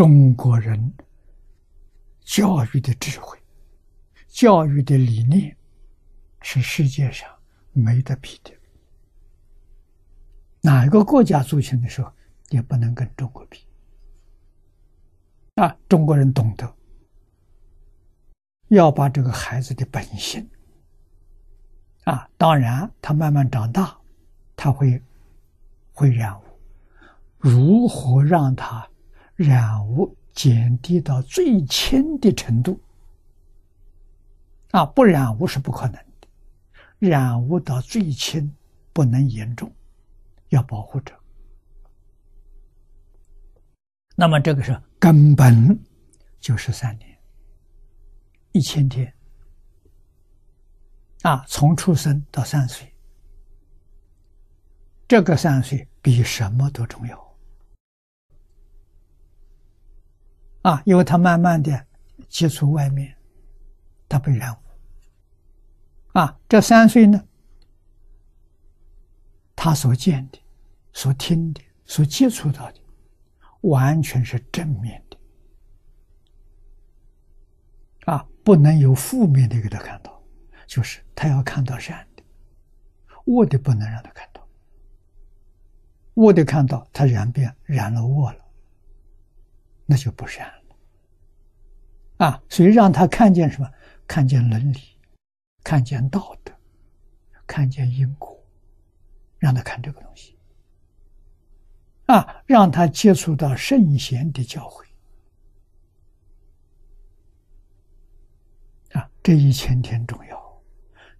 中国人教育的智慧、教育的理念，是世界上没得比的。哪一个国家族群的时候，也不能跟中国比。啊，中国人懂得要把这个孩子的本性，啊，当然他慢慢长大，他会会染污，如何让他染污减低到最轻的程度？啊，不染污是不可能的，染污到最轻，不能严重。要保护者，那么这个是根本，就是三年，一千天，啊，从出生到三岁，这个三岁比什么都重要，啊，因为他慢慢的接触外面，他被染污，啊，这三岁呢。他所见的、所听的、所接触到的，完全是正面的，啊，不能有负面的给他看到，就是他要看到善的，恶的不能让他看到，恶的看到他染变染了恶了，那就不善了，啊，所以让他看见什么？看见伦理，看见道德，看见因果。让他看这个东西，啊，让他接触到圣贤的教诲，啊，这一千天重要，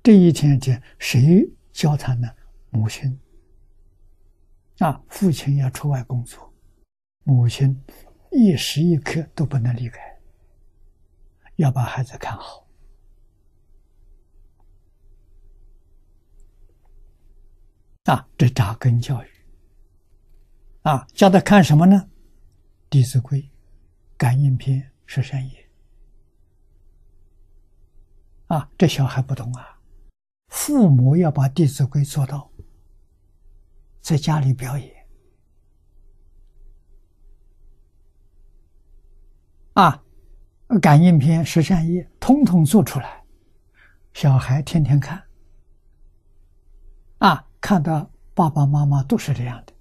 这一千天谁教他呢？母亲，啊，父亲要出外工作，母亲一时一刻都不能离开，要把孩子看好。啊，这扎根教育，啊，教他看什么呢？《弟子规》《感应篇》《十善业》。啊，这小孩不懂啊，父母要把《弟子规》做到，在家里表演。啊，《感应篇》《十善业》通通做出来，小孩天天看。啊。看到爸爸妈妈都是这样的，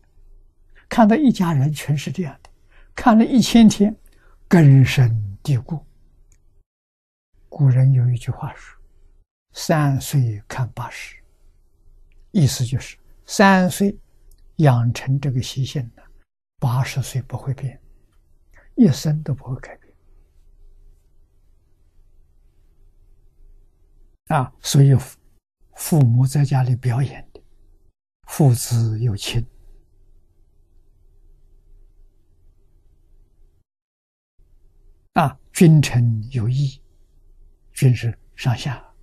看到一家人全是这样的，看了一千天，根深蒂固。古人有一句话说：“三岁看八十”，意思就是三岁养成这个习性的，八十岁不会变，一生都不会改变。啊，所以父母在家里表演的。父子有亲啊，君臣有义，君是上下；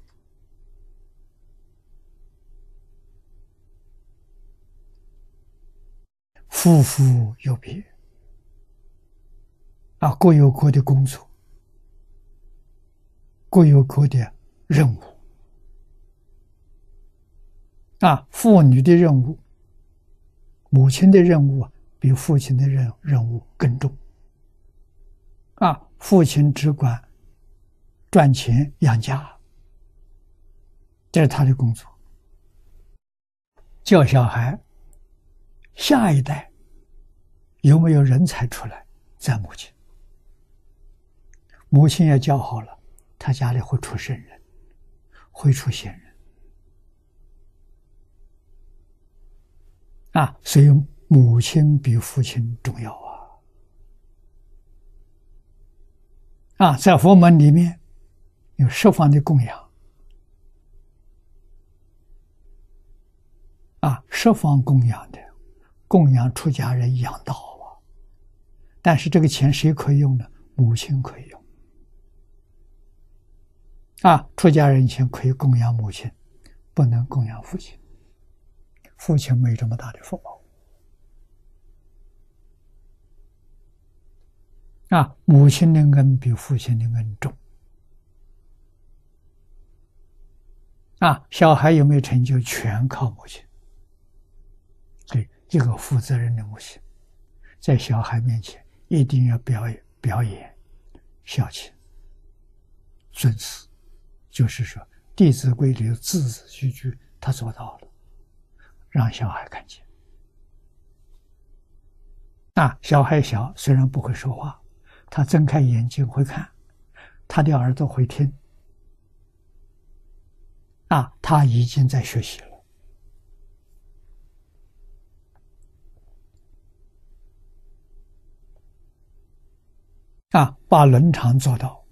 夫妇有别啊，各有各的工作，各有各的任务。啊，妇女的任务，母亲的任务比父亲的任任务更重。啊，父亲只管赚钱养家，这是他的工作。教小孩，下一代有没有人才出来，在母亲。母亲也教好了，他家里会出圣人，会出贤人。啊，所以母亲比父亲重要啊！啊，在佛门里面有十方的供养，啊，十方供养的供养出家人养道啊。但是这个钱谁可以用呢？母亲可以用。啊，出家人前可以供养母亲，不能供养父亲。父亲没这么大的福报啊！母亲的恩比父亲的恩重啊！小孩有没有成就，全靠母亲。对，一个负责任的母亲，在小孩面前一定要表演表演、孝亲、尊师，就是说《弟子规》里的字字句句，他做到了，让小孩看见。啊，小孩小，虽然不会说话，他睁开眼睛会看，他的耳朵会听，啊，他已经在学习了。啊，把伦常做到，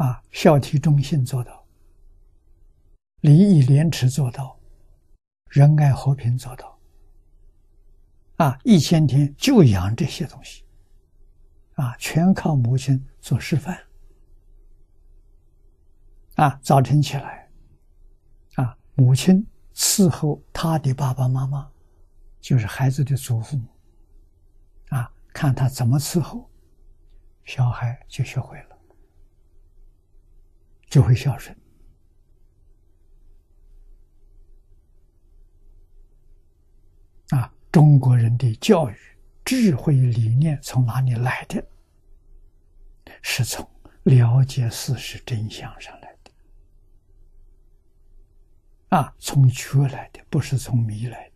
啊，孝悌忠信做到，礼义廉耻做到，仁爱和平做到。啊，一千天就养这些东西，啊，全靠母亲做示范。啊，早晨起来，啊，母亲伺候他的爸爸妈妈，就是孩子的祖父母，啊，看他怎么伺候，小孩就学会了，就会孝顺。啊。中国人的教育智慧理念从哪里来的？是从了解事实真相上来的，啊，从觉来的，不是从迷来的。